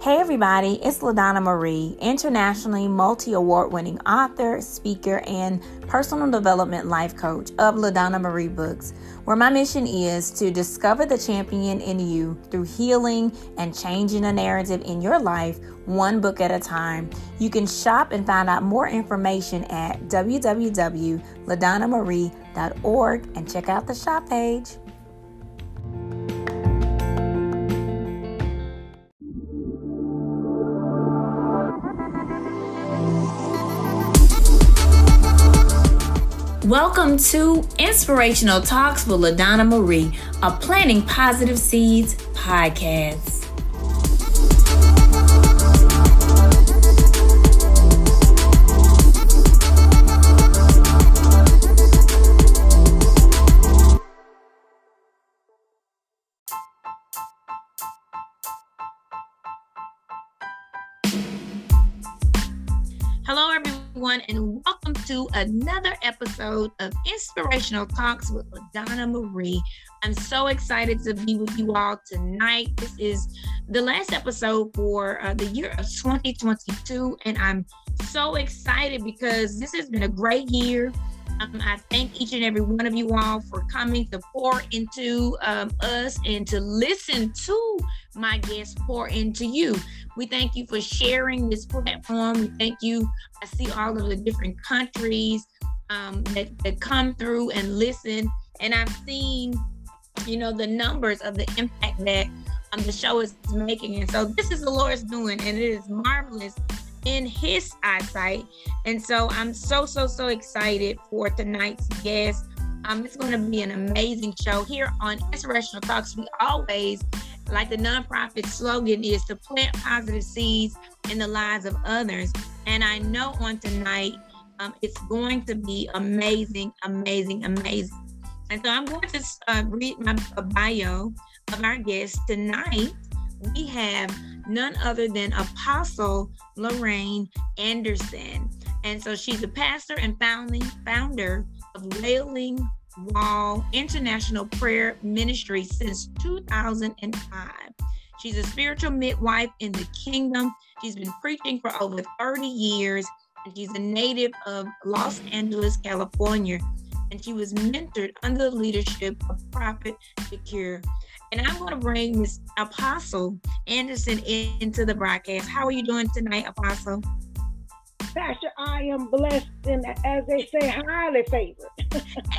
Hey everybody, it's LaDonna Marie, internationally multi award winning author, speaker, and personal development life coach of LaDonna Marie Books, where my mission is to discover the champion in you through healing and changing the narrative in your life one book at a time. You can shop and find out more information at www.ladonnamarie.org and check out the shop page. Welcome to Inspirational Talks with LaDonna Marie, a Planting Positive Seeds podcast. Hello, everyone, and welcome to another episode of Inspirational Talks with LaDonna Marie. I'm so excited to be with you all tonight. This is the last episode for uh, the year of 2022, and I'm so excited because this has been a great year. Um, I thank each and every one of you all for coming to pour into um, us and to listen to my guests pour into you. We thank you for sharing this platform. We thank you. I see all of the different countries um, that, that come through and listen. And I've seen, you know, the numbers of the impact that um, the show is making. And so this is the Lord's doing, and it is marvelous in his eyesight. And so I'm so, so, so excited for tonight's guest. Um, it's going to be an amazing show here on Inspirational Talks. We always, like the nonprofit slogan, is to plant positive seeds in the lives of others. And I know on tonight, um, it's going to be amazing, amazing, amazing. And so I'm going to uh, read my bio of our guest tonight. We have none other than Apostle Lorraine Anderson. And so she's a pastor and founding founder of Wailing Wall International Prayer Ministry since 2005. She's a spiritual midwife in the kingdom. She's been preaching for over 30 years, and she's a native of Los Angeles, California. And she was mentored under the leadership of Prophet DeCuir. And I'm going to bring Miss Apostle Anderson into the broadcast. How are you doing tonight, Apostle? Pastor, I am blessed and, as they say, highly favored.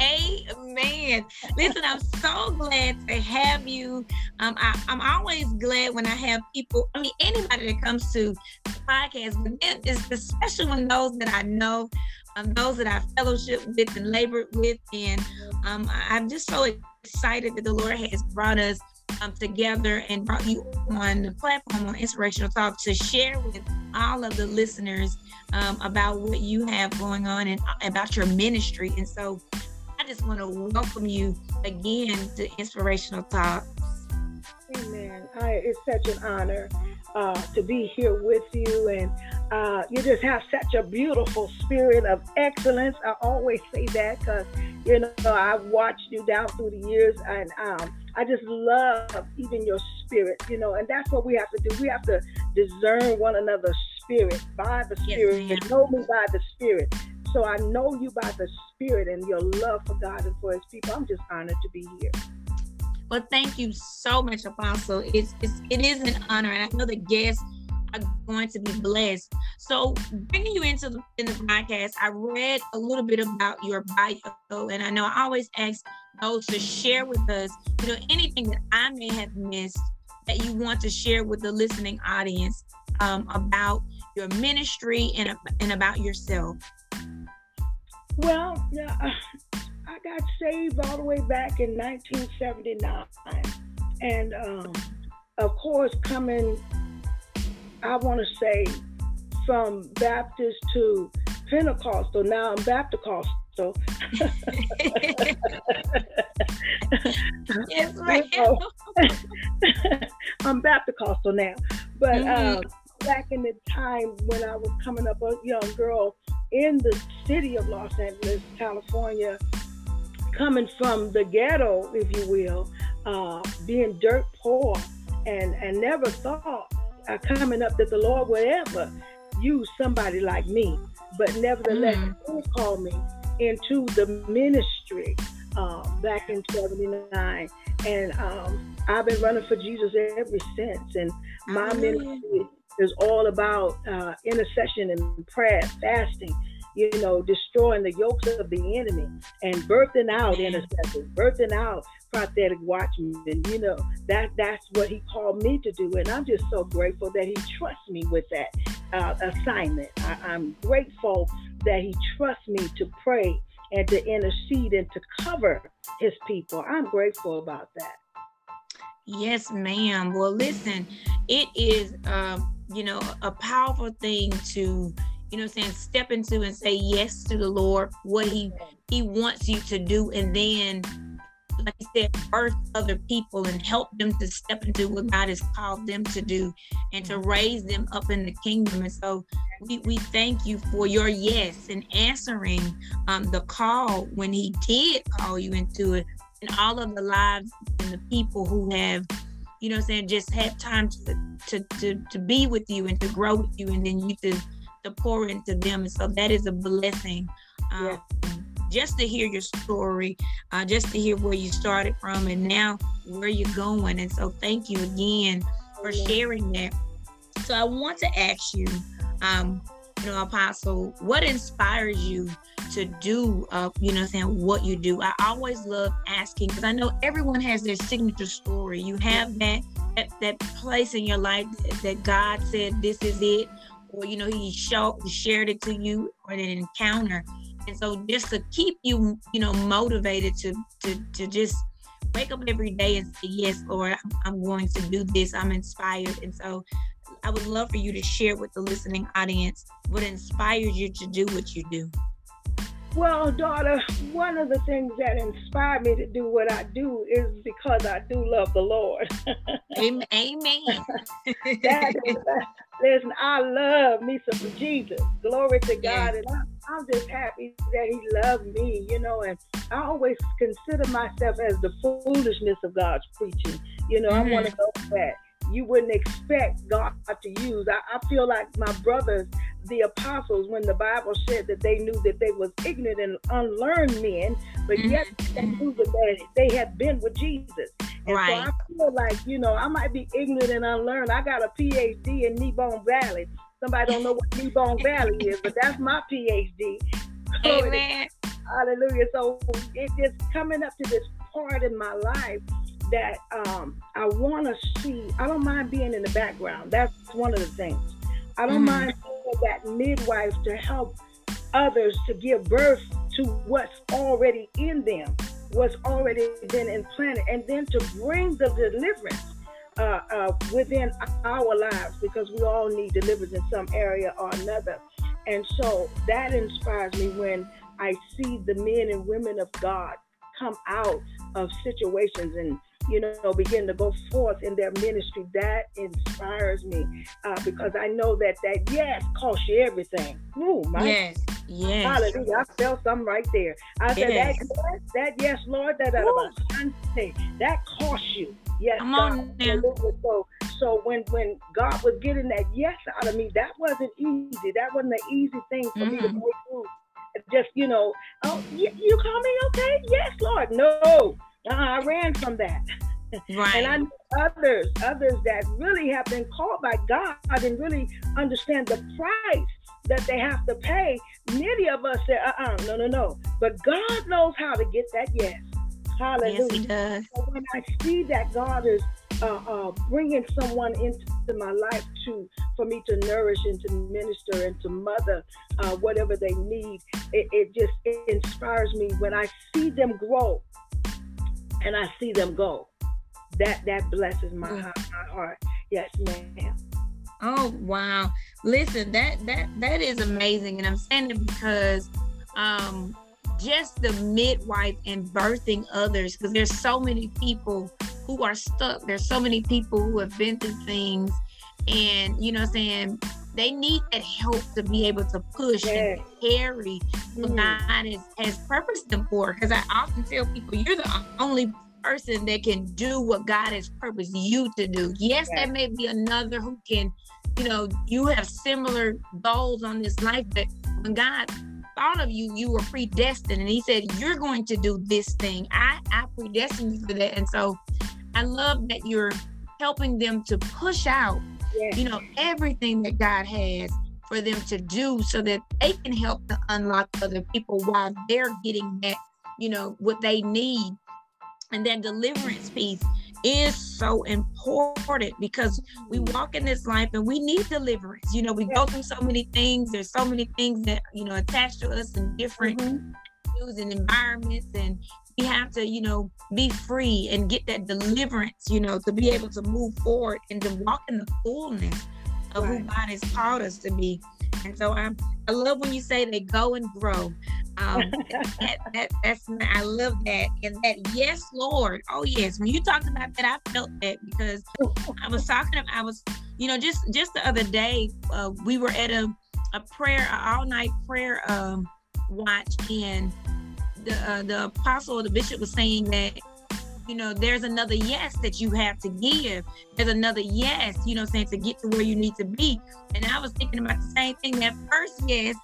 Amen. Listen, I'm so glad to have you. Um, I, am always glad when I have people, I mean, anybody that comes to the podcast, but then it's especially when those that I know, um, those that I fellowship with and labored with. And um, I'm just so excited that the Lord has brought us um, together and brought you on the platform on Inspirational Talk to share with all of the listeners um, about what you have going on and uh, about your ministry. And so I just want to welcome you again to Inspirational Talk. Amen. I, it's such an honor uh, to be here with you. And uh, you just have such a beautiful spirit of excellence. I always say that because, you know, I've watched you down through the years and um, I just love even your spirit, you know, and that's what we have to do. We have to discern one another's spirit by the spirit. Yes, know me by the spirit. So I know you by the spirit and your love for God and for his people. I'm just honored to be here. Well, thank you so much, Apostle. It's, it's it is an honor, and I know the guests are going to be blessed. So, bringing you into the, in the podcast, I read a little bit about your bio, and I know I always ask those to share with us, you know, anything that I may have missed that you want to share with the listening audience um, about your ministry and, and about yourself. Well, yeah, I got saved all the way back in 1979. And um, of course, coming, I want to say, from Baptist to Pentecostal. Now I'm Baptist so yes, right. I'm Baptist now, but mm-hmm. uh, back in the time when I was coming up a young girl in the city of Los Angeles, California, coming from the ghetto, if you will, uh, being dirt poor, and and never thought uh, coming up that the Lord would ever use somebody like me. But nevertheless, mm-hmm. He called me into the ministry uh, back in 79. And um, I've been running for Jesus ever since. And my oh, ministry is all about uh, intercession and prayer, fasting, you know, destroying the yokes of the enemy and birthing out intercessors, birthing out prophetic watchmen. You know, that that's what he called me to do. And I'm just so grateful that he trusts me with that uh, assignment. I, I'm grateful that he trusts me to pray and to intercede and to cover his people. I'm grateful about that. Yes, ma'am. Well, listen, it is, uh, you know, a powerful thing to, you know, saying step into and say yes to the Lord, what He He wants you to do, and then like I said, birth other people and help them to step into what God has called them to do and to raise them up in the kingdom. And so we, we thank you for your yes and answering um, the call when He did call you into it, and all of the lives and the people who have, you know, saying just had time to, to to to be with you and to grow with you, and then you to to pour into them. And so that is a blessing. Um, yeah just to hear your story, uh, just to hear where you started from and now where you're going. And so, thank you again for sharing that. So, I want to ask you, um, you know, Apostle, what inspires you to do, uh, you know, saying what you do? I always love asking because I know everyone has their signature story. You have that that, that place in your life that God said this is it, or you know, He showed, shared it to you, or an encounter. And so just to keep you, you know, motivated to to to just wake up every day and say, Yes, Lord, I'm going to do this. I'm inspired. And so I would love for you to share with the listening audience what inspires you to do what you do. Well, daughter, one of the things that inspired me to do what I do is because I do love the Lord. Amen. that is, listen, I love me some Jesus. Glory to God. And I, I'm just happy that He loved me, you know, and I always consider myself as the foolishness of God's preaching. You know, mm-hmm. I want to those that you wouldn't expect God to use. I, I feel like my brothers the apostles when the Bible said that they knew that they was ignorant and unlearned men, but mm-hmm. yet they knew that they had been with Jesus. And right. so I feel like, you know, I might be ignorant and unlearned. I got a PhD in Kneebone Valley. Somebody don't know what Kneebone Valley is, but that's my PhD. Amen. Hallelujah. So it's just coming up to this part in my life that um, I want to see. I don't mind being in the background. That's one of the things. I don't mm-hmm. mind that midwife to help others to give birth to what's already in them, what's already been implanted, and then to bring the deliverance uh, uh, within our lives because we all need deliverance in some area or another. And so that inspires me when I see the men and women of God come out of situations and you know, begin to go forth in their ministry. That inspires me uh, because I know that that yes costs you everything. Ooh, my yes, yes. Hallelujah! I felt something right there. I said yes. that yes, that yes, Lord, that that, that costs you. Yes, Come on God. So, so when when God was getting that yes out of me, that wasn't easy. That wasn't an easy thing for mm-hmm. me to go through. Just you know, oh, you, you call me okay? Yes, Lord. No, uh, I ran from that. Right. and I know others, others that really have been called by God and really understand the price that they have to pay. Many of us say, uh uh no, no, no. But God knows how to get that yes. Hallelujah. Yes, he does. So when I see that God is uh, uh, bringing someone into my life to for me to nourish and to minister and to mother uh, whatever they need, it, it just it inspires me when I see them grow and I see them go. That that blesses my, mm. my heart. Yes, ma'am. Oh wow! Listen, that that that is amazing, and I'm saying it because um, just the midwife and birthing others, because there's so many people who are stuck. There's so many people who have been through things, and you know, saying they need that help to be able to push yes. and carry what mm. God has, has purposed them for. Because I often tell people, you're the only person that can do what God has purposed you to do. Yes, there may be another who can, you know, you have similar goals on this life, but when God thought of you, you were predestined, and He said, You're going to do this thing. I, I predestined you for that. And so I love that you're helping them to push out, yes. you know, everything that God has for them to do so that they can help to unlock other people while they're getting that, you know, what they need. And that deliverance piece is so important because we walk in this life and we need deliverance. You know, we go through so many things. There's so many things that, you know, attach to us in different mm-hmm. and environments. And we have to, you know, be free and get that deliverance, you know, to be able to move forward and to walk in the fullness of right. who God has called us to be. And so I'm, I love when you say they go and grow. Um, that, that, that's I love that and that yes, Lord. Oh yes, when you talked about that, I felt that because I was talking. I was, you know, just just the other day, uh, we were at a a prayer, all night prayer um, watch, and the uh, the apostle or the bishop was saying that you know there's another yes that you have to give. There's another yes you know saying to get to where you need to be. And i was thinking about the same thing. That first yes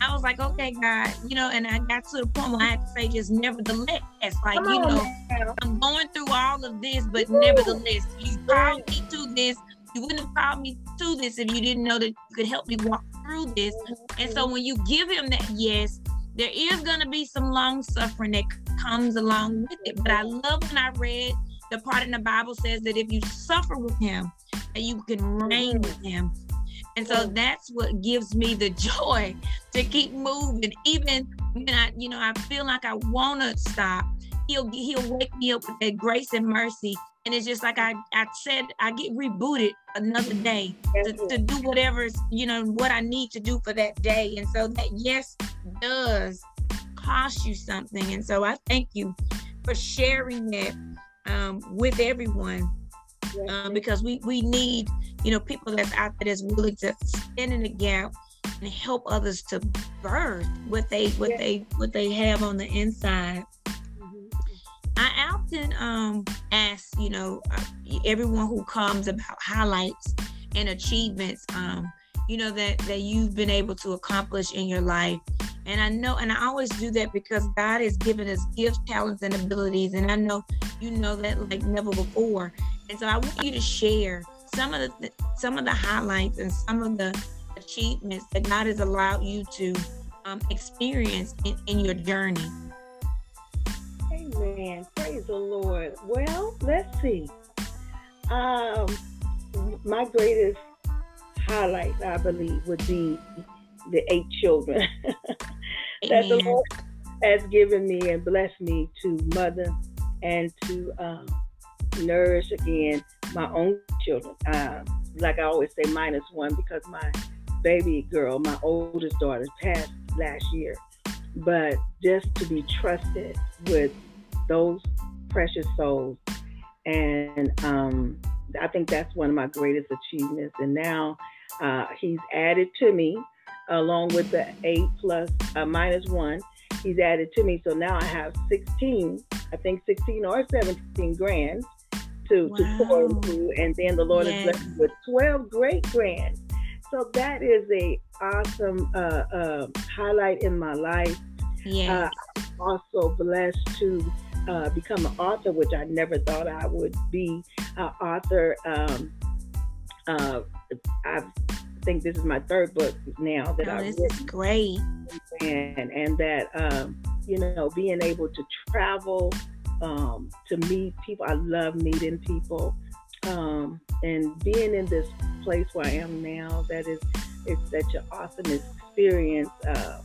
i was like okay god you know and i got to the point where i had to say just nevertheless like Come you know i'm going through all of this but Woo. nevertheless you called me to this. You wouldn't have called me to this if you didn't know that you could help me walk through this. And so when you give him that yes there is going to be some long suffering that comes along with it. But I love when I read the part in the Bible says that if you suffer with him, that you can reign with mm. him. And so that's what gives me the joy to keep moving. Even when I, you know, I feel like I want to stop, he'll he'll wake me up with that grace and mercy. And it's just like I, I said, I get rebooted another day to, to do whatever, you know, what I need to do for that day. And so that yes does cost you something. And so I thank you for sharing that um, with everyone um, because we, we need, you know, people that's out there that's willing to stand in the gap and help others to birth what they what they what they have on the inside. I often um, ask, you know, uh, everyone who comes about highlights and achievements, um, you know, that that you've been able to accomplish in your life. And I know, and I always do that because God has given us gifts, talents, and abilities. And I know you know that like never before. And so I want you to share some of the some of the highlights and some of the achievements that God has allowed you to um, experience in, in your journey. Amen. Praise the Lord. Well, let's see. Um, my greatest highlight, I believe, would be the eight children that the Lord has given me and blessed me to mother and to um, nourish again my own children. Uh, like I always say, minus one because my baby girl, my oldest daughter, passed last year. But just to be trusted with those precious souls, and um, I think that's one of my greatest achievements. And now uh, he's added to me along with the eight plus uh, minus one. He's added to me, so now I have 16. I think 16 or 17 grands to wow. to pour into, and then the Lord yes. has blessed me with 12 great grands. So that is a awesome uh, uh, highlight in my life. Yeah. Uh, also blessed to uh, become an author, which I never thought I would be an author. Um, uh, I've think this is my third book now that oh, I this is great. And and that um, you know, being able to travel, um, to meet people. I love meeting people. Um, and being in this place where I am now, that is it's such an awesome experience uh,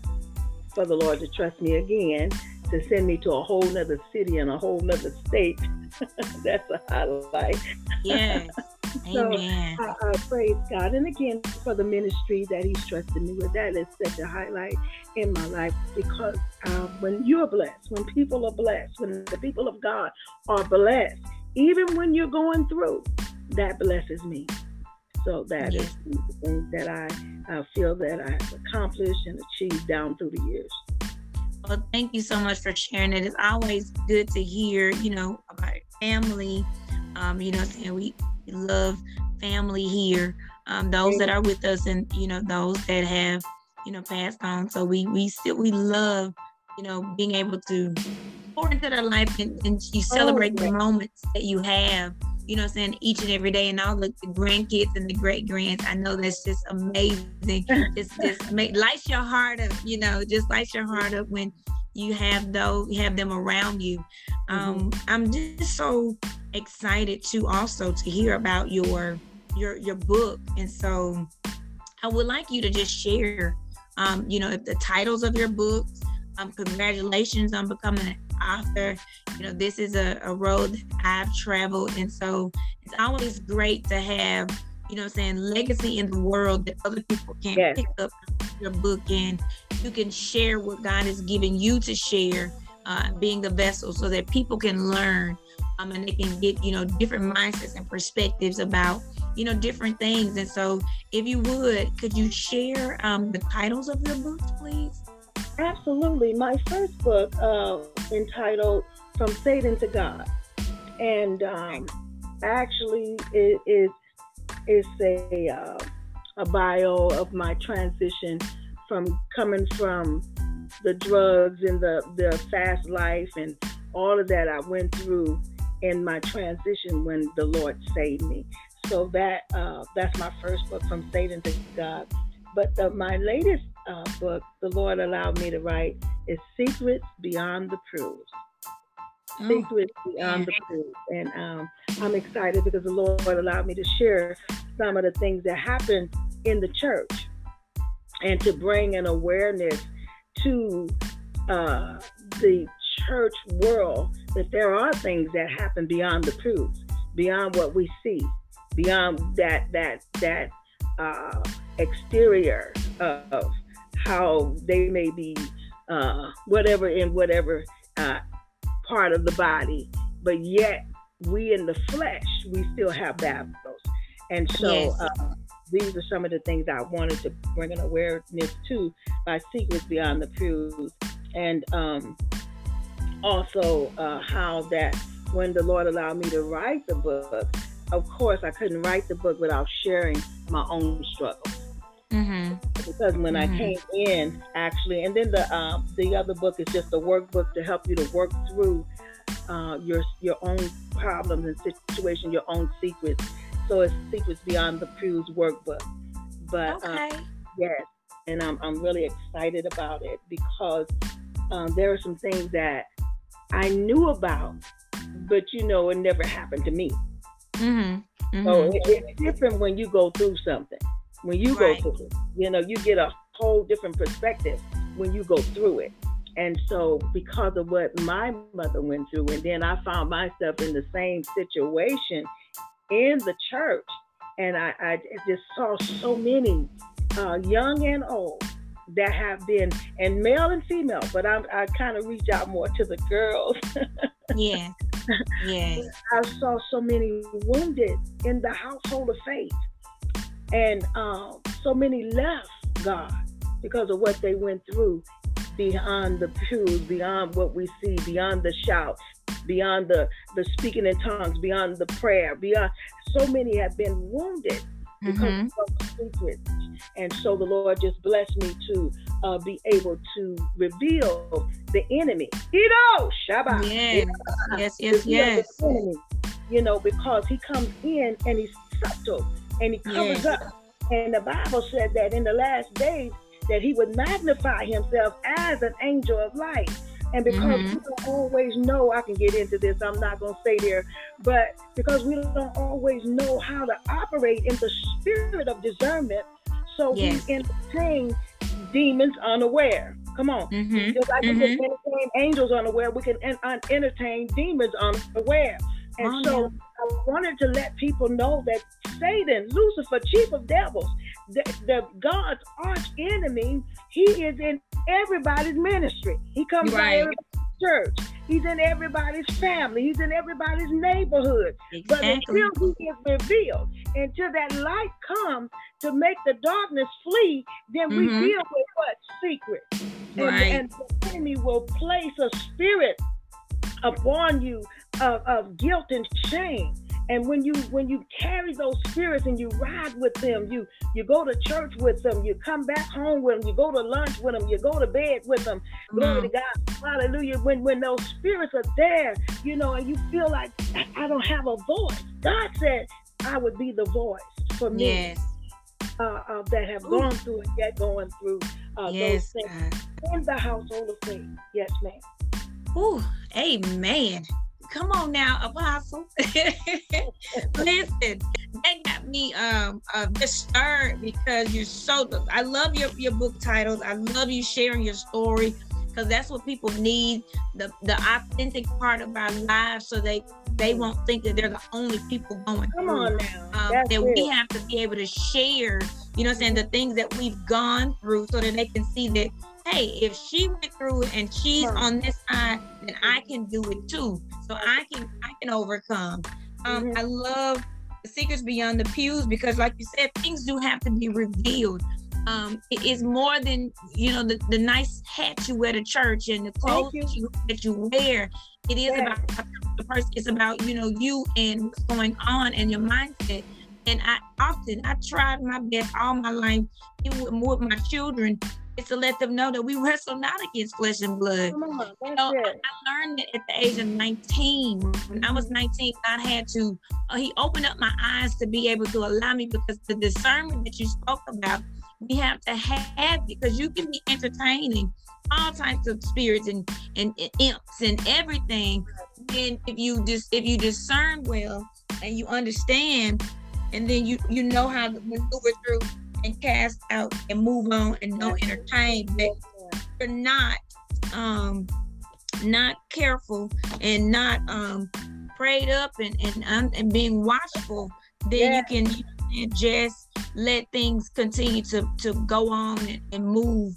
for the Lord to trust me again to send me to a whole nother city and a whole nother state. That's a highlight. Yes. So I, I, praise God. And again, for the ministry that He's trusted me with, that is such a highlight in my life because uh, when you're blessed, when people are blessed, when the people of God are blessed, even when you're going through, that blesses me. So that yes. is the things that I uh, feel that I have accomplished and achieved down through the years. Well, thank you so much for sharing it. It's always good to hear, you know, about family. Um, you know, saying we love family here. Um, those that are with us, and you know, those that have, you know, passed on. So we we still we love, you know, being able to pour into their life and, and you celebrate oh, yeah. the moments that you have you know I'm saying, each and every day. And all the, grandkids and the great grands, I know that's just amazing. it's just make, lights your heart up, you know, just lights your heart up when you have those, you have them around you. Um, mm-hmm. I'm just so excited to also to hear about your your your book. And so I would like you to just share um, you know, the titles of your books. Um, congratulations on becoming an author. You know, this is a, a road I've traveled. And so it's always great to have, you know, saying legacy in the world that other people can yes. pick up your book and you can share what God has given you to share, uh, being the vessel so that people can learn um, and they can get, you know, different mindsets and perspectives about, you know, different things. And so if you would, could you share um, the titles of your books, please? Absolutely. My first book, uh, entitled From Satan to God, and um, actually it is it's a uh, a bio of my transition from coming from the drugs and the the fast life and all of that I went through in my transition when the Lord saved me. So that uh, that's my first book, From Satan to God. But the, my latest uh, book the Lord allowed me to write is Secrets Beyond the Pews. Oh. Secrets Beyond the Pews. And um, I'm excited because the Lord allowed me to share some of the things that happen in the church and to bring an awareness to uh, the church world that there are things that happen beyond the pews, beyond what we see, beyond that that that uh, exterior of how they may be uh, whatever in whatever uh, part of the body, but yet we in the flesh we still have battles, and so. Yes. Uh, these are some of the things I wanted to bring an awareness to by Secrets Beyond the Pews, and um, also uh, how that when the Lord allowed me to write the book, of course I couldn't write the book without sharing my own struggles. Mm-hmm. Because when mm-hmm. I came in, actually, and then the um, the other book is just a workbook to help you to work through uh, your your own problems and situation, your own secrets. So it's secrets beyond the pews workbook. But uh, okay. yes, and I'm I'm really excited about it because um, there are some things that I knew about, but you know, it never happened to me. Mm-hmm. Mm-hmm. So it, it's different when you go through something when you right. go through it. You know, you get a whole different perspective when you go through it. And so, because of what my mother went through, and then I found myself in the same situation in the church, and I, I just saw so many, uh, young and old, that have been, and male and female, but I'm, I kind of reach out more to the girls. yeah. Yeah. I saw so many wounded in the household of faith and um, so many left God because of what they went through beyond the pews, beyond what we see, beyond the shouts, beyond the, the speaking in tongues, beyond the prayer, beyond so many have been wounded because mm-hmm. of secrets. And so the Lord just blessed me to uh, be able to reveal the enemy. You know, Shabbat. Yes, yes, yes, yes. Enemy, you know, because he comes in and he's subtle and he covers yes. up. And the Bible said that in the last days that he would magnify himself as an angel of light. And because mm-hmm. we don't always know, I can get into this, I'm not going to stay there, but because we don't always know how to operate in the spirit of discernment, so yes. we entertain demons unaware. Come on. Mm-hmm. Just like mm-hmm. we can entertain angels unaware, we can entertain demons unaware. And oh, so I wanted to let people know that Satan, Lucifer, chief of devils, the, the God's arch enemy, he is in everybody's ministry. He comes right. by church. He's in everybody's family. He's in everybody's neighborhood. Exactly. But until he is revealed, until that light comes to make the darkness flee, then mm-hmm. we deal with what? Secret. Right. And, and the enemy will place a spirit upon you of, of guilt and shame. And when you when you carry those spirits and you ride with them you you go to church with them you come back home with them you go to lunch with them you go to bed with them glory to god. Hallelujah. When when those spirits are there you know and you feel like i don't have a voice. God said i would be the voice for me yes. uh, uh, that have Ooh. gone through and yet going through uh, yes, those things. God. in the household of faith. Yes ma'am Ooh, amen come on now, Apostle. Listen, that got me um uh, disturbed because you're so. I love your your book titles. I love you sharing your story because that's what people need the the authentic part of our lives, so they they won't think that they're the only people going Come through. on now. Um, that it. we have to be able to share, you know, saying the things that we've gone through, so that they can see that hey, if she went through it and she's on this side, then I can do it too. So I can I can overcome. Um, mm-hmm. I love the secrets beyond the pews because, like you said, things do have to be revealed. Um, it is more than you know the, the nice hat you wear to church and the clothes you. That, you, that you wear. It is yeah. about the person. It's about you know you and what's going on and your mindset. And I often I tried my best all my life, with my children, is to let them know that we wrestle not against flesh and blood. On, you know, I, I, learned that at the age of 19. When I was 19, God had to, uh, He opened up my eyes to be able to allow me because the discernment that you spoke about, we have to have because you can be entertaining all types of spirits and, and, and imps and everything. And if you just if you discern well and you understand, and then you you know how to maneuver through and cast out and move on and don't entertain. But you're not um not careful and not um prayed up and and, and being watchful, then yeah. you can you just let things continue to to go on and, and move.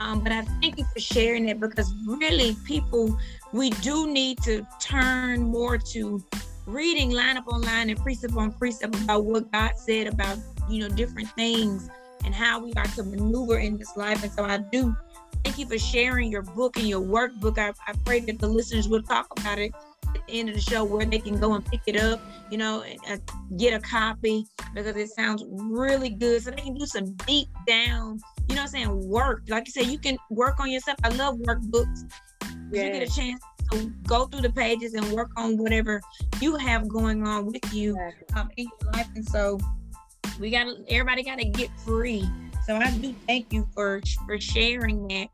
Um, but I thank you for sharing it because really people we do need to turn more to reading line upon line and precept on precept about what God said about you know, different things and how we are to maneuver in this life. And so I do thank you for sharing your book and your workbook. I, I pray that the listeners will talk about it at the end of the show where they can go and pick it up, you know, and uh, get a copy because it sounds really good. So they can do some deep down, you know I'm saying, work. Like you said, you can work on yourself. I love workbooks. Yes. You get a chance to go through the pages and work on whatever you have going on with you um, in your life. And so we got everybody got to get free. So I do thank you for for sharing that.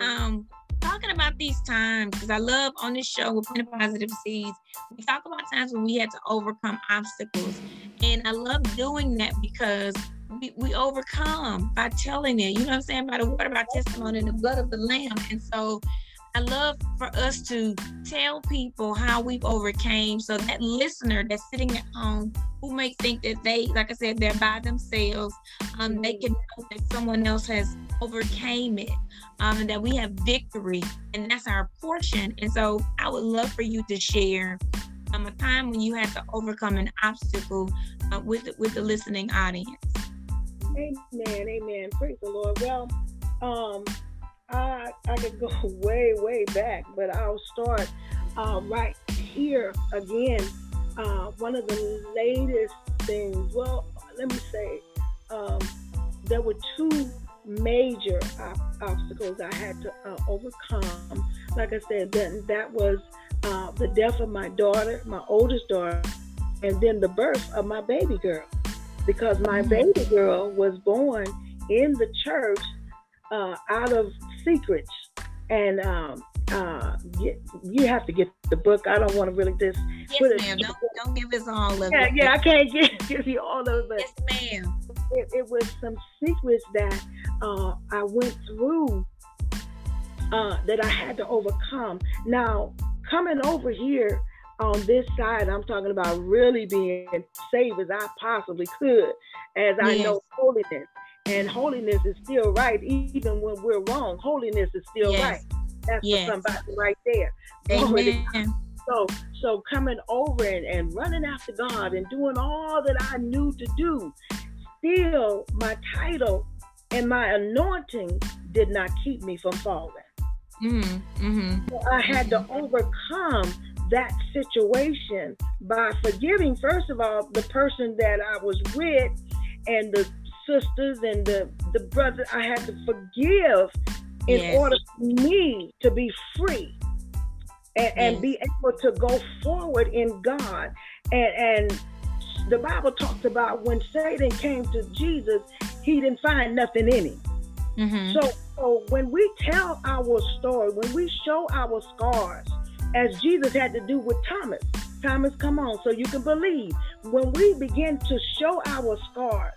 Um, talking about these times because I love on this show with Planting Positive Seeds. We talk about times when we had to overcome obstacles, and I love doing that because we, we overcome by telling it. You know what I'm saying? By the word of our testimony and the blood of the Lamb, and so I love for us to tell people how we've overcame so that listener that's sitting at home who may think that they, like I said, they're by themselves, um, they can know that someone else has overcame it um, and that we have victory and that's our portion. And so I would love for you to share um, a time when you had to overcome an obstacle uh, with, with the listening audience. Amen, amen. Praise the Lord. Well, um, I I could go way way back, but I'll start uh, right here again. Uh, one of the latest things. Well, let me say um, there were two major op- obstacles I had to uh, overcome. Like I said, that that was uh, the death of my daughter, my oldest daughter, and then the birth of my baby girl, because my mm-hmm. baby girl was born in the church uh, out of secrets. And um, uh, you, you have to get the book. I don't want to really just yes, put it. ma'am. Don't, don't give us all of yeah, it. Yeah, I can't give, give you all of it. Yes, ma'am. It, it was some secrets that uh, I went through uh, that I had to overcome. Now, coming over here on this side, I'm talking about really being saved as I possibly could, as I know holiness and holiness is still right even when we're wrong holiness is still yes. right That's Yes. for somebody right there. Glory to God. Amen. So, so coming over and, and running after God and doing all that I knew to do, still my title and my anointing did not keep me from falling. Mhm. Mhm. So I had to overcome that situation by forgiving, first of all, the person that I was with and the sisters and the, the brothers. I had to forgive in Yes. order for me to be free and, and be able to go forward in God. And, and the Bible talks about when Satan came to Jesus, he didn't find nothing in him. Mhm. So, so when we tell our story, when we show our scars, as Jesus had to do with Thomas, Thomas, come on, so you can believe. When we begin to show our scars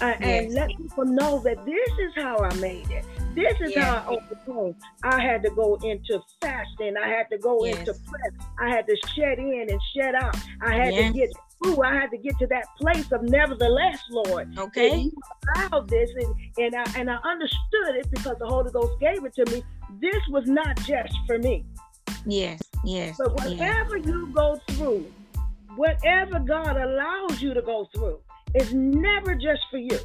uh, and Yes. let people know that this is how I made it, this is Yeah. how I overcame. I had to go into fasting. I had to go Yes. into prayer. I had to shed in and shed out. I had Yes. to get through. I had to get to that place of nevertheless, Lord Okay. you allowed this and, and I and I understood it because the Holy Ghost gave it to me. This was not just for me. Yes. Yes. But yes. whatever you go through, whatever God allows you to go through, is never just for you.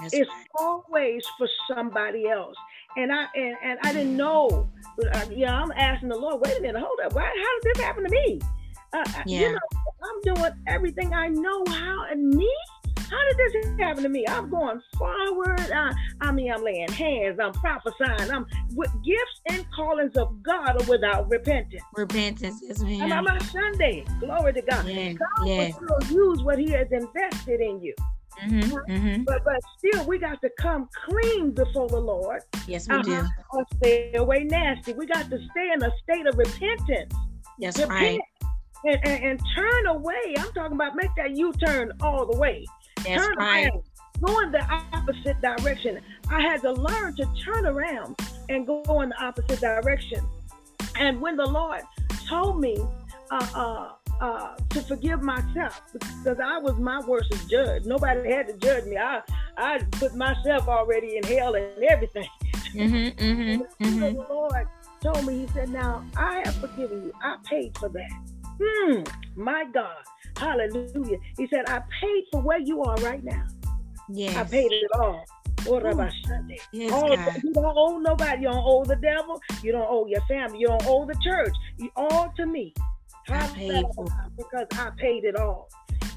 That's It's right. always for somebody else. And I and, and I didn't know. I, you know, I'm asking the Lord, wait a minute, hold up. Why, how did this happen to me? Uh, Yeah. You know, I'm doing everything I know how and me. How did this happen to me? I'm going forward. I, I mean, I'm laying hands. I'm prophesying. I'm with gifts and callings of God are without repentance. Repentance. Yes, I'm on Sunday. Glory to God. Yes. God Yes. will still use what He has invested in you. Mhm. Mhm. But but still, we got to come clean before the Lord Yes, we do. uh-huh. or stay away nasty. We got to stay in a state of repentance. That's Repent right. and, and, and turn away. I'm talking about make that U turn all the way. That's turn right. around. Go in the opposite direction. I had to learn to turn around and go in the opposite direction. And when the Lord told me uh, uh, uh, to forgive myself, because I was my worst judge. Nobody had to judge me. I I put myself already in hell and everything. Mhm. Mhm. And Mhm. the Lord told me, He said, Now I have forgiven you. I paid for that. Hmm, my God. Hallelujah. He said, I paid for where you are right now. Yes. I paid it all. Oh, what about Sunday? Yes, All, you don't owe nobody. You don't owe the devil. You don't owe your family. You don't owe the church. You all to me. I paid for because I paid it all.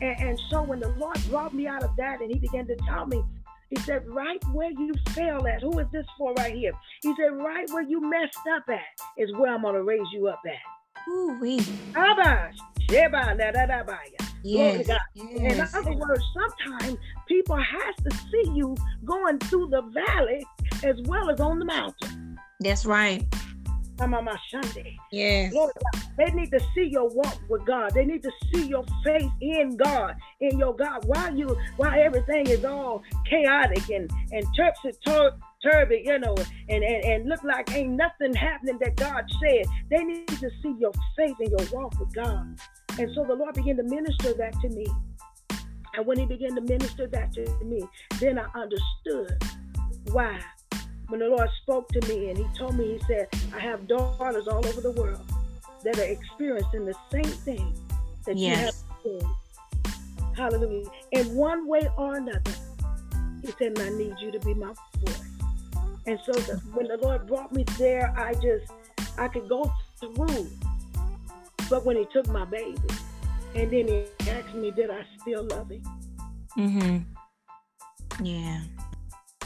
And, and so when the Lord brought me out of that and he began to tell me, he said, right where you fail at, who is this for right here? He said, right where you messed up at is where I'm going to raise you up at. Ooh, wee. Sheba, ba, ya. Yes. In other words, sometimes people has to see you going through the valley as well as on the mountain. That's right. I'm on my Sunday. Yes. God. They need to see your walk with God. They need to see your faith in God, in your God. While you, while everything is all chaotic and and topsy you know, and, and and look like ain't nothing happening that God said. They need to see your faith and your walk with God. And so the Lord began to minister that to me. And when He began to minister that to me, then I understood why when the Lord spoke to me and He told me, He said, I have daughters all over the world that are experiencing the same thing that you have Yes. experienced. Hallelujah. In one way or another, He said, I need you to be my voice. And so the, when the Lord brought me there, I just, I could go through. But when He took my baby, and then He asked me, Did I still love Him? Mm-hmm. Yeah.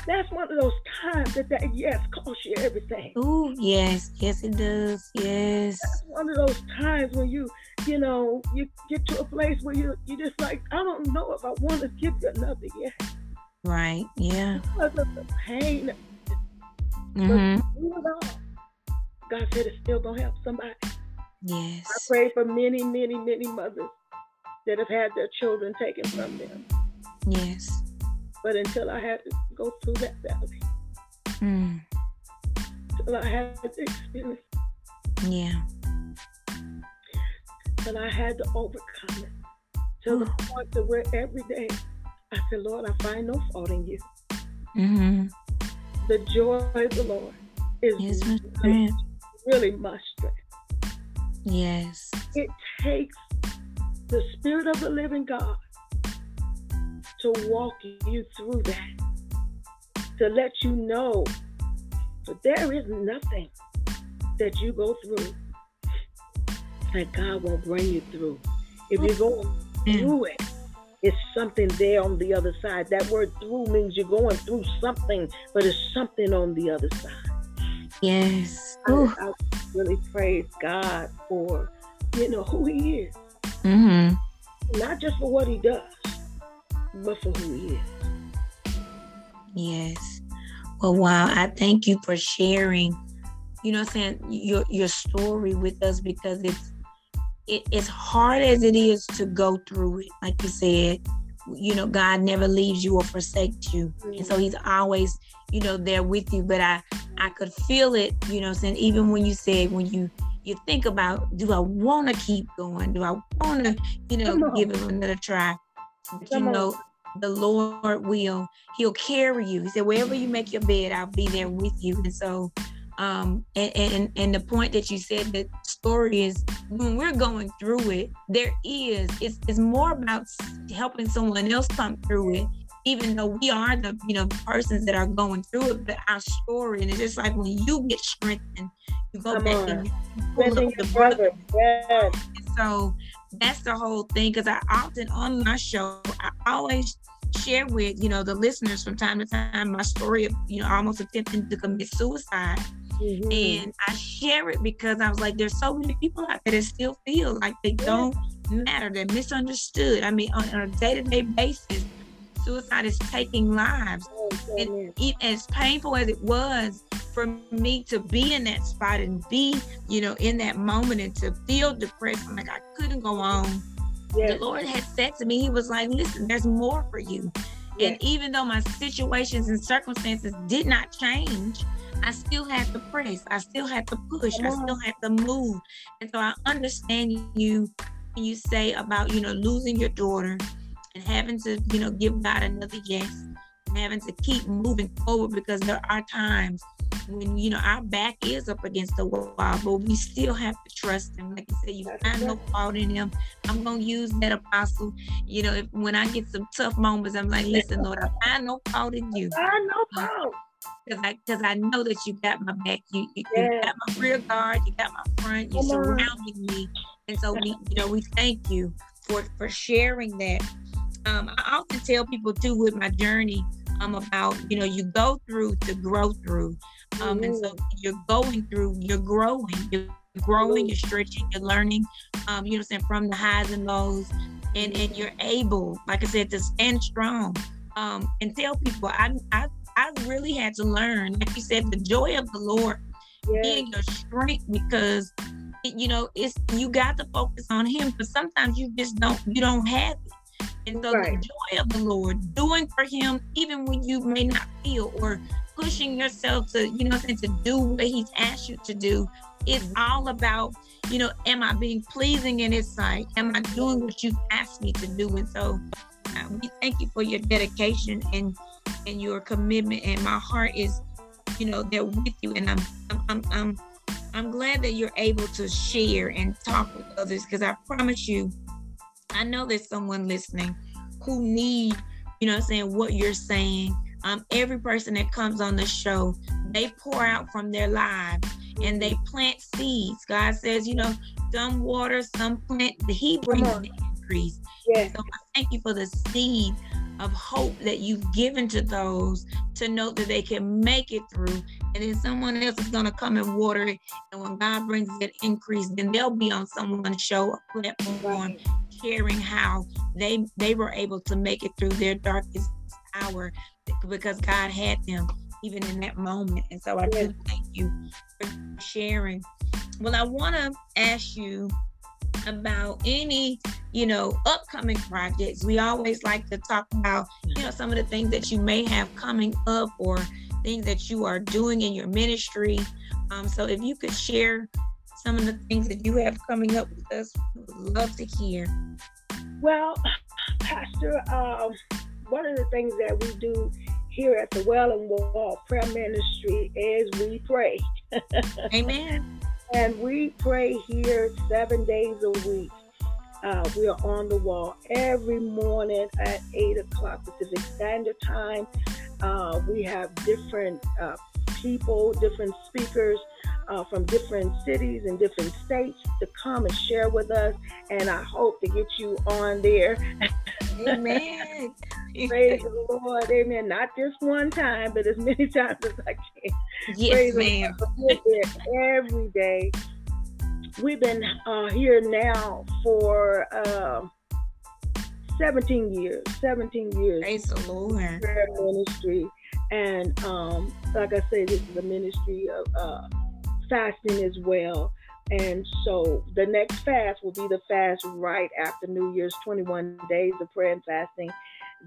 That's one of those times that that yes costs you everything. Ooh, yes. Yes, it does. Yes. That's one of those times when you, you know, you get to a place where you you just like, I don't know if I want to give you another yet Right. Yeah. because of the pain. Mhm. All, God said it's still gonna help somebody. Yes. I pray for many, many, many mothers that have had their children taken from them. Yes. But until I had to go through that valley, Mm. until I had to experience, Yeah. until I had to overcome it, to the point to where every day I said, Lord, I find no fault in you. Mhm. The joy of the Lord is really, really my strength. Yes. It takes the Spirit of the living God to walk you through that, to let you know that there is nothing that you go through that God won't bring you through. If you're going through it, it's something there on the other side. That word through means you're going through something, but it's something on the other side. Yes. I, I really praise God for, you know, who He is. Mm-hmm. Not just for what He does, but for who He is. Yes. Well, wow. I thank you for sharing, you know, saying your your story with us because it's it, as hard as it is to go through it, like you said, you know, God never leaves you or forsakes you. Mm-hmm. And so he's always, you know, there with you. But I I could feel it, you know, saying even when you said when you you think about do I wanna keep going? Do I wanna, you know, give it another try? But you know, the Lord will, He'll carry you. He said, Wherever you make your bed, I'll be there with you. And so um, and, and and the point that you said that story is when we're going through it, there is it's it's more about helping someone else come through it, even though we are the you know persons that are going through it. But our story, and it's just like when you get strengthened, you go Come back on. and you pull up the brother. Yes. so that's the whole thing. Because I often on my show, I always share with you know the listeners from time to time my story of you know almost attempting to commit suicide Mm-hmm. And I share it because I was like, there's so many people out there that still feel like they don't matter. They're misunderstood. I mean, on, on a day to day basis, suicide is taking lives. Oh, and it, as painful as it was for me to be in that spot and be, you know, in that moment and to feel depressed, I'm like, I couldn't go on. Yes. The Lord had said to me, He was like, listen, there's more for you. Yes. And even though my situations and circumstances did not change, I still had to press. I still had to push. I still had to move. And so I understand you when you say about, you know, losing your daughter and having to, you know, give God another yes and having to keep moving forward because there are times when, you know, our back is up against the wall, but we still have to trust him. Like you said, you find no fault in him. I'm gonna use that apostle. You know, if when I get some tough moments, I'm like, listen, Lord, I find no fault in you. I find no fault because I because I know that you got my back. You you, yeah. you, got my rear guard. You got my front. You're surrounding me, and so we you know we thank you for for sharing that. Um, I often tell people too with my journey um about you know you go through to grow through, um, and so you're going through, you're growing, you're growing, you're stretching, you're learning, um, you know, saying from the highs and lows, and and you're able, like I said, to stand strong. Um, and tell people I, I I really had to learn, like you said, the joy of the Lord yes. being your strength because you know it's you got to focus on Him. But sometimes you just don't you don't have it. And so right. the joy of the Lord, doing for Him, even when you may not feel or pushing yourself to, you know, to do what He's asked you to do, it's all about, you know, am I being pleasing in His sight? Am I doing what you've asked me to do? And so uh, we thank you for your dedication and and your commitment and my heart is you know there with you and i'm i'm i'm i'm glad that you're able to share and talk with others because i promise you i know there's someone listening who need you know saying what you're saying um every person that comes on the show they pour out from their lives and they plant seeds god says you know some water some plant he brings the increase yes. so i thank you for the seed of hope that you've given to those to know that they can make it through. And then someone else is going to come and water it. And when God brings that increase, then they'll be on someone's show a platform sharing how they they were able to make it through their darkest hour because God had them even in that moment. And so I do thank you for sharing. Well, I want to ask you about any, you know, upcoming projects. We always like to talk about, you know, some of the things that you may have coming up or things that you are doing in your ministry. Um, so if you could share some of the things that you have coming up with us, would love to hear. Well, Pastor, uh, one of the things that we do here at the Wailing Wall Prayer Ministry is we pray. Amen. and we pray here seven days a week. Uh, we are on the wall every morning at 8 o'clock Pacific Standard Time. Uh, we have different uh, people, different speakers uh, from different cities and different states to come and share with us. And I hope to get you on there. Amen. Praise the Lord. Amen. Not just one time, but as many times as I can. Yes, Praise ma'am. every day. We've been uh, here now for uh, 17 years. 17 years. Praise the Lord. Prayer ministry. And um, like I say, this is a ministry of uh, fasting as well. And so the next fast will be the fast right after New Year's 21 days of prayer and fasting.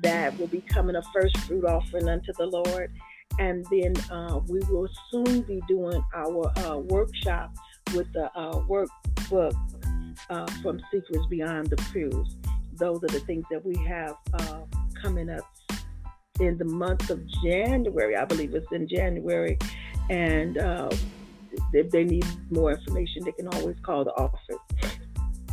That will be coming a first fruit offering unto the Lord. And then uh, we will soon be doing our uh, workshop with the uh, workbook uh, from Secrets Beyond the Pews. Those are the things that we have uh, coming up in the month of January. I believe it's in January. And uh, if they need more information, they can always call the office.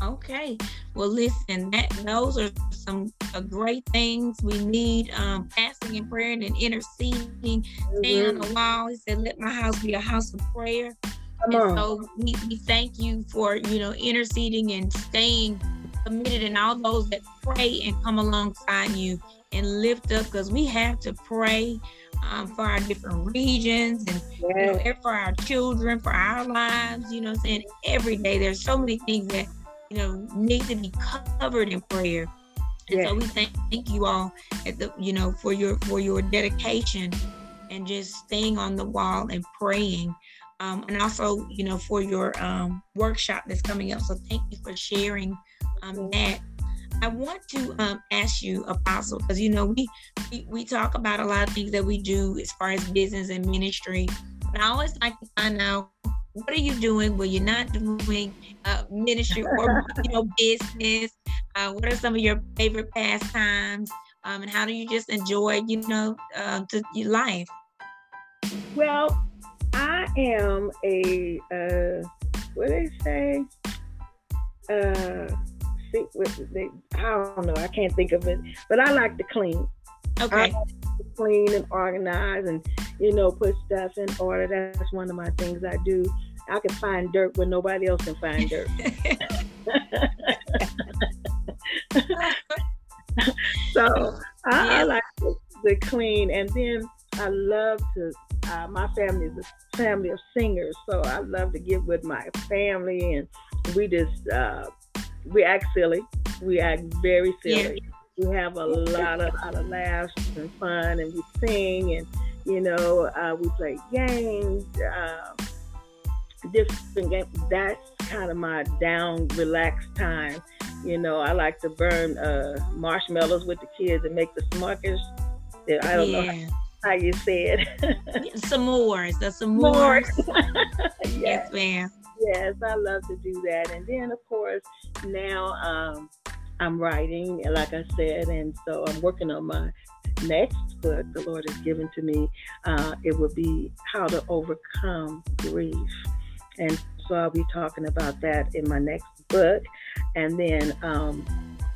Okay. Well, listen, that those are some uh, great things we need. Um, fasting and prayer and interceding, mm-hmm. staying on the wall. He said, "Let my house be a house of prayer." Come and on. so we, we thank you for you know interceding and staying committed, and all those that pray and come alongside you and lift up because we have to pray um, for our different regions and you know, for our children, for our lives. You know, I'm saying every day there's so many things that you know need to be covered in prayer. And so we thank, thank you all at the you know for your for your dedication and just staying on the wall and praying. Um, and also, you know, for your um, workshop that's coming up. So thank you for sharing um, that. I want to um, ask you, Apostle, because you know we, we, we talk about a lot of things that we do as far as business and ministry, but I always like to find out what are you doing when you're not doing uh, ministry or you know business. Uh, what are some of your favorite pastimes, um, and how do you just enjoy you know uh, to, your life? Well, I am a uh, what do they say? Uh, with they, I don't know, I can't think of it, but I like to clean. Okay. I like to clean and organize and you know put stuff in order. That's one of my things I do. I can find dirt when nobody else can find dirt. so I, yeah. I like to, to, clean, and then I love to. Uh, my family is a family of singers, so I love to get with my family, and we just uh, we act silly. We act very silly. Yeah. We have a lot of, lot of laughs and fun, and we sing, and you know, uh, we play games, uh, different games. That's kind of my down, relaxed time. You know, I like to burn uh, marshmallows with the kids and make the smuckers. I don't yeah. know how you say it. s'mores, the s'mores. yes. yes, ma'am. Yes, I love to do that. And then, of course, now um, I'm writing, like I said, and so I'm working on my next book the Lord has given to me. Uh, it will be How to Overcome Grief. And so I'll be talking about that in my next book. And then um,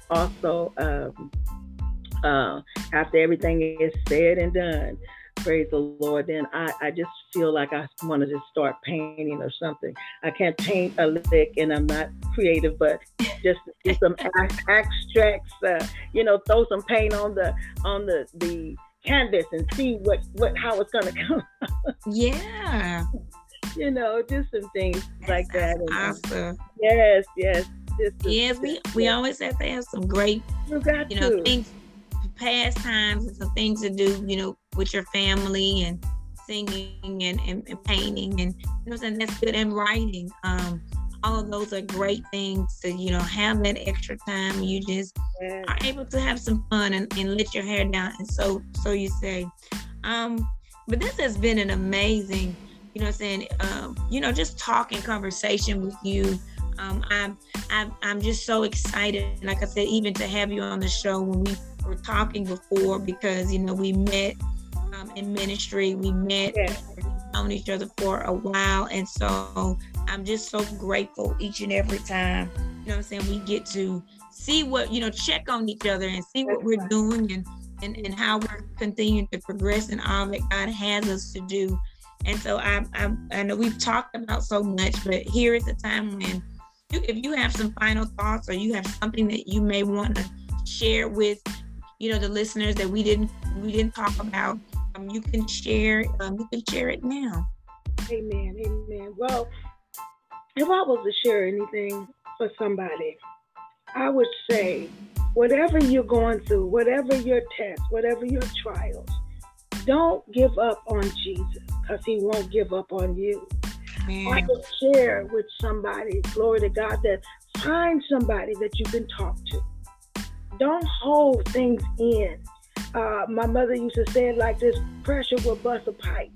also, um, uh, after everything is said and done, praise the Lord, then I, I just feel like I want to just start painting or something. I can't paint a lick and I'm not creative, but just do some abstracts, uh, you know, throw some paint on the on the the canvas and see what what how it's gonna come. yeah. You know, just some things like that. And, uh, awesome. Yes, yes. Just, yes, we, we always have to have some great, you, you know, to. things pastimes and some things to do, you know, with your family and singing and, and, and painting and you know saying that's good and writing. Um, all of those are great things to, you know, have that extra time. You just yeah. are able to have some fun and, and let your hair down. And so so you say. Um, but this has been an amazing, you know I'm saying, um, you know, just talking conversation with you. Um, I'm, I'm I'm just so excited, like I said, even to have you on the show when we were talking before because you know we met um, in ministry. We met, yeah. known each other for a while, and so I'm just so grateful each and every time. You know what I'm saying? We get to see what you know, check on each other and see what we're doing and and, and how we're continuing to progress in all that God has us to do. And so I, I, I know we've talked about so much, but here is a time when you, if you have some final thoughts or you have something that you may want to share with, you know, the listeners that we didn't we didn't talk about, um, you can share um, you can share it now. Amen. Amen. Well, if I was to share anything for somebody, I would say whatever you're going through, whatever your tests, whatever your trials, don't give up on Jesus because he won't give up on you. Man. I can share with somebody, glory to God, that find somebody that you can talk to. Don't hold things in. Uh, my mother used to say it like this pressure will bust a pipe.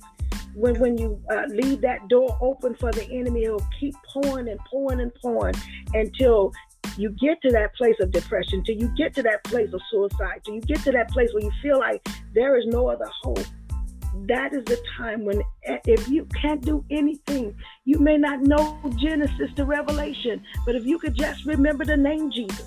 When, when you uh, leave that door open for the enemy, he'll keep pouring and pouring and pouring until you get to that place of depression, till you get to that place of suicide, till you get to that place where you feel like there is no other hope. That is the time when, eh, if you can't do anything, you may not know Genesis to Revelation, but if you could just remember the name Jesus,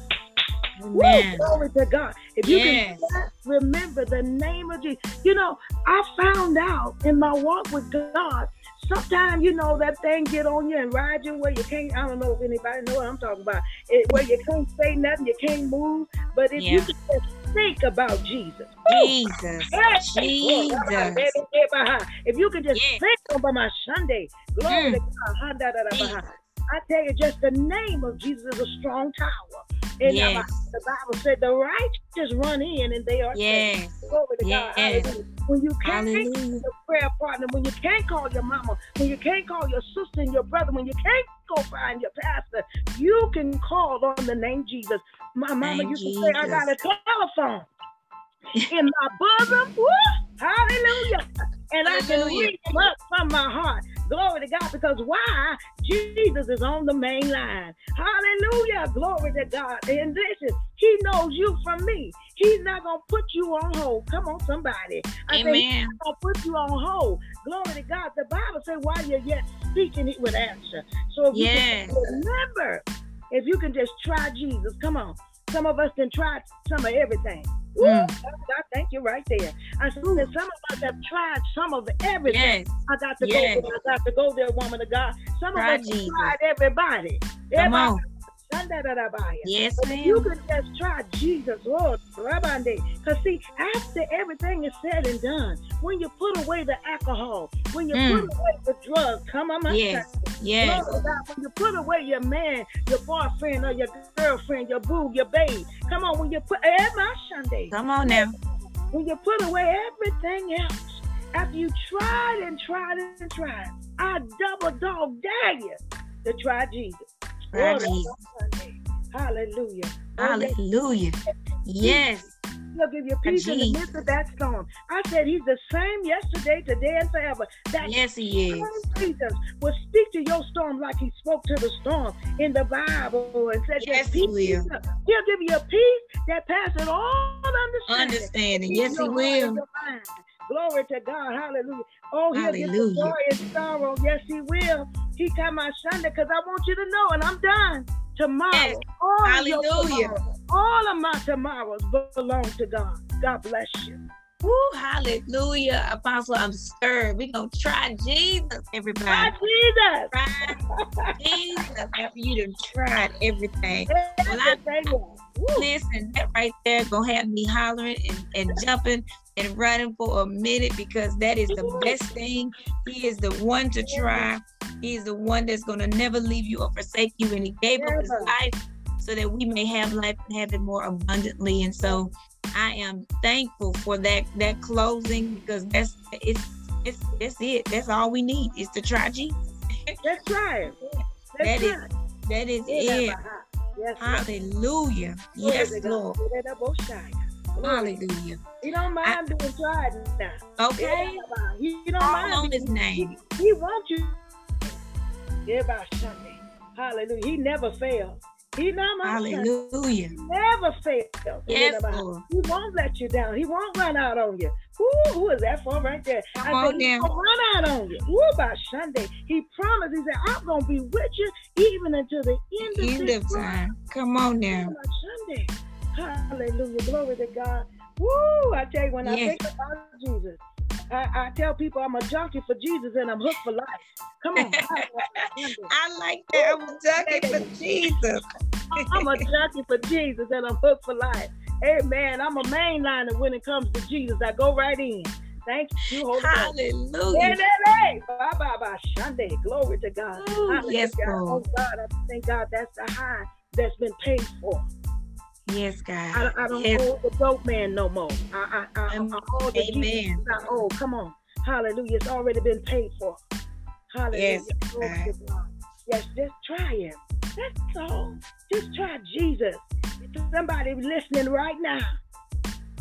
Woo, glory to God. If you yes. can remember the name of Jesus. You know, I found out in my walk with God sometimes you know that thing get on you and ride you where you can't. I don't know if anybody know what I'm talking about. It, where you can't say nothing, you can't move. But if yeah. you just think about Jesus, Jesus, Jesus, if you can just think about my Sunday, glory mm. to God. I tell you, just the name of Jesus is a strong tower. And yes. the Bible said the righteous run in and they are yes. saved. Glory to yes. God. When you can't Hallelujah. your prayer partner, when you can't call your mama, when you can't call your sister and your brother, when you can't go find your pastor, you can call on the name Jesus. My mama name used to Jesus. say, I got a telephone in my bosom. Woo! Hallelujah. And Hallelujah. I can read them up from my heart. Glory to God. Because why? Jesus is on the main line. Hallelujah. Glory to God. And listen, He knows you from me. He's not going to put you on hold. Come on, somebody. I Amen. Say, He's going to put you on hold. Glory to God. The Bible says, while you're yet speaking, He would answer. So if yes. you can remember, if you can just try Jesus, come on. Some of us can try some of everything. Ooh, mm. God, thank you right there. I said, some of us have tried some of everything. Yes. I got to yes. go there. I got to go there, woman of God. Some of us Jesus. tried everybody. Come everybody. on. Yes, but ma'am. You can just try Jesus, Lord, Because see, after everything is said and done, when you put away the alcohol, when you mm. put away the drugs, come on, my yes, yes. Lord, when you put away your man, your boyfriend, or your girlfriend, your boo, your babe, come on, when you put eh, Sunday, come on now, when you put away everything else, after you tried and tried and tried, I double dog dare you to try Jesus. Hallelujah. Hallelujah. Yes. He'll give you peace in the midst of that storm. I said he's the same yesterday, today, and forever. That yes, he is. Jesus will speak to your storm like he spoke to the storm in the Bible and said, Yes, he will. He'll give you a peace that passes all understanding. Understanding. Yes, he will. Glory to God. Hallelujah. Oh, he'll Hallelujah. give you joy and sorrow. Yes, he will. He come my Sunday because I want you to know, and I'm done. Tomorrow, yes. all Hallelujah. Tomorrows, all of my tomorrows belong to God. God bless you. Woo, hallelujah. Apostle, I'm stirred. We're going to try Jesus, everybody. Try Jesus. Try Jesus after you done tried everything. Well, I, listen, that right there going to have me hollering and, and jumping and running for a minute because that is the best thing. He is the one to try. He's the one that's going to never leave you or forsake you. And he gave up his life so that we may have life and have it more abundantly. And so I am thankful for that that closing because that's it's it's that's it. That's all we need is to try Jesus. That's right. That's that is, that is it. Yes, Hallelujah. Yes, Lord. Hallelujah. He don't mind I, being tried now. Okay. He don't All mind. on his name. He, he wants you. Everybody Sunday. Hallelujah. He never fails. He not my Hallelujah. He never fails. Yes, Lord. He won't let you down. He won't run out on you. Ooh, who is that for right there? Come I on think he's now. run out on you. Ooh, by Sunday. He promised, he said, I'm gonna be with you even until the end of End of world." time. Come on now. by Sunday. Hallelujah. Glory to God. Woo! I tell you, when I think about Jesus, I, I tell people I'm a junkie for Jesus and I'm hooked for life. Come on. I like that. I'm a junkie for Jesus. I'm a junkie for Jesus and I'm hooked for life. Amen. I'm a mainliner when it comes to Jesus. I go right in. Thank you, Holy Hallelujah. Bye, bye, bye. Sunday. Glory to God. Ooh, yes, Oh, Lord. God. I thank God that's the high that's been paid for. Yes, God. I don't Yes. owe the broke man no more. I, I, I, I owe the amen. Jesus I. Come on. Hallelujah. It's already been paid for. Hallelujah. Yes, God. Yes, just try him. That's all. Just try Jesus. Somebody listening right now,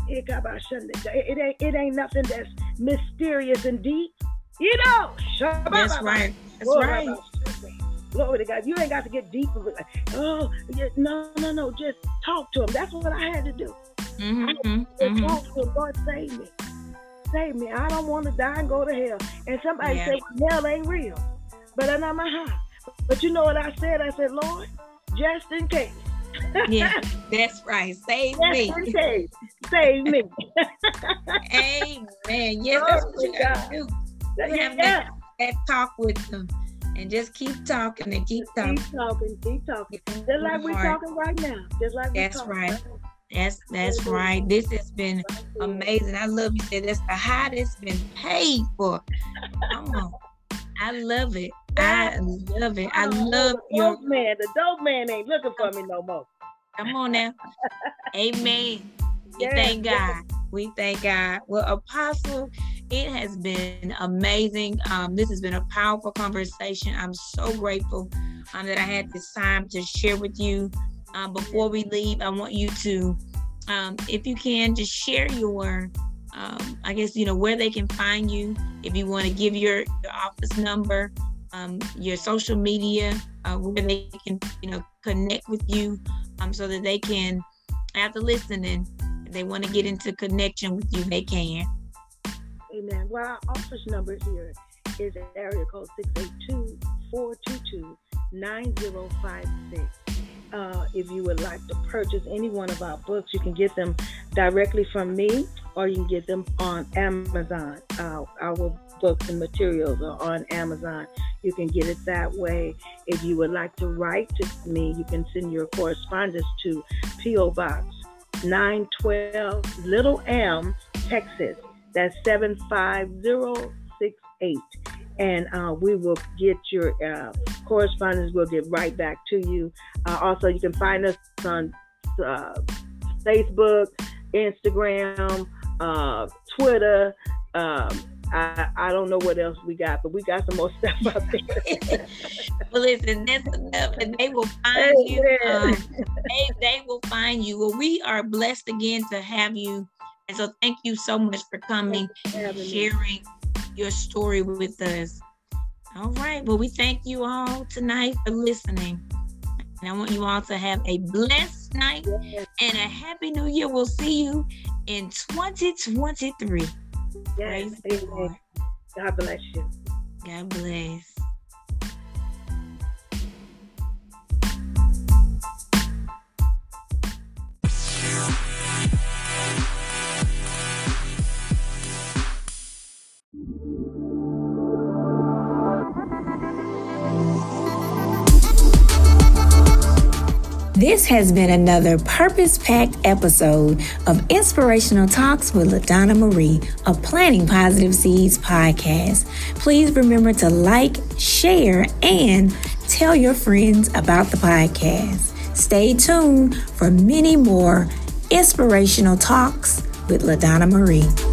it got about Sunday. It ain't it ain't nothing that's mysterious and deep. You know. That's right. That's right. Glory to God. You ain't got to get deep. with it. Oh, yeah, no, no, no. Just talk to him. That's what I had to do. Mhm, mhm, Just mhm. talk to him. Lord, save me. Save me. I don't want to die and go to hell. And somebody Yeah. say, hell ain't real. But I'm not my heart. But you know what I said? I said, Lord, just in case. Yeah, that's right. Save me. just me. in case. Save me. Amen. Yes, that's what you got to do. You have yeah. That talk with them and just keep talking and keep talking. Keep talking. Keep talking. Just like we're talking right now. Just like we're That's talking right. That's that's right. This has been amazing. I love you said that's the that's been paid for. Come on. I love it. I love it. I oh, love the your dope man. The dope man ain't looking for me no more. come on now. Amen. We Yes, thank yes. God. We thank God. Well, Apostle, it has been amazing. Um, this has been a powerful conversation. I'm so grateful um, that I had this time to share with you. Um, before we leave, I want you to, um, if you can, just share your, um, I guess, you know, where they can find you. If you want to give your, your office number, um, your social media, uh, where they can, you know, connect with you so that they can, after listening, they want to get into connection with you, they can. Amen. Well, our office number here is area code 682-422-9056. Uh, if you would like to purchase any one of our books, you can get them directly from me or you can get them on Amazon. Uh, our books and materials are on Amazon. You can get it that way. If you would like to write to me, you can send your correspondence to P.O. Box 912 Little Elm, Texas. That's 75068. And uh, we will get your uh, correspondence, we'll get right back to you. Uh, also, you can find us on uh, Facebook, Instagram, uh, Twitter. Um, I, I don't know what else we got, but we got some more stuff out there. well, listen, that's enough, and they will find you. Um, they, they will find you. Well, we are blessed again to have you, and so thank you so much for coming, me. sharing your story with us. All right. Well, we thank you all tonight for listening, and I want you all to have a blessed night Yes, and a happy New Year. We'll see you in 2023. yes, Praise amen. God bless you. God bless. This has been another purpose packed episode of Inspirational Talks with LaDonna Marie, a Planting Positive Seeds podcast. Please remember to like, share, and tell your friends about the podcast. Stay tuned for many more inspirational talks with LaDonna Marie.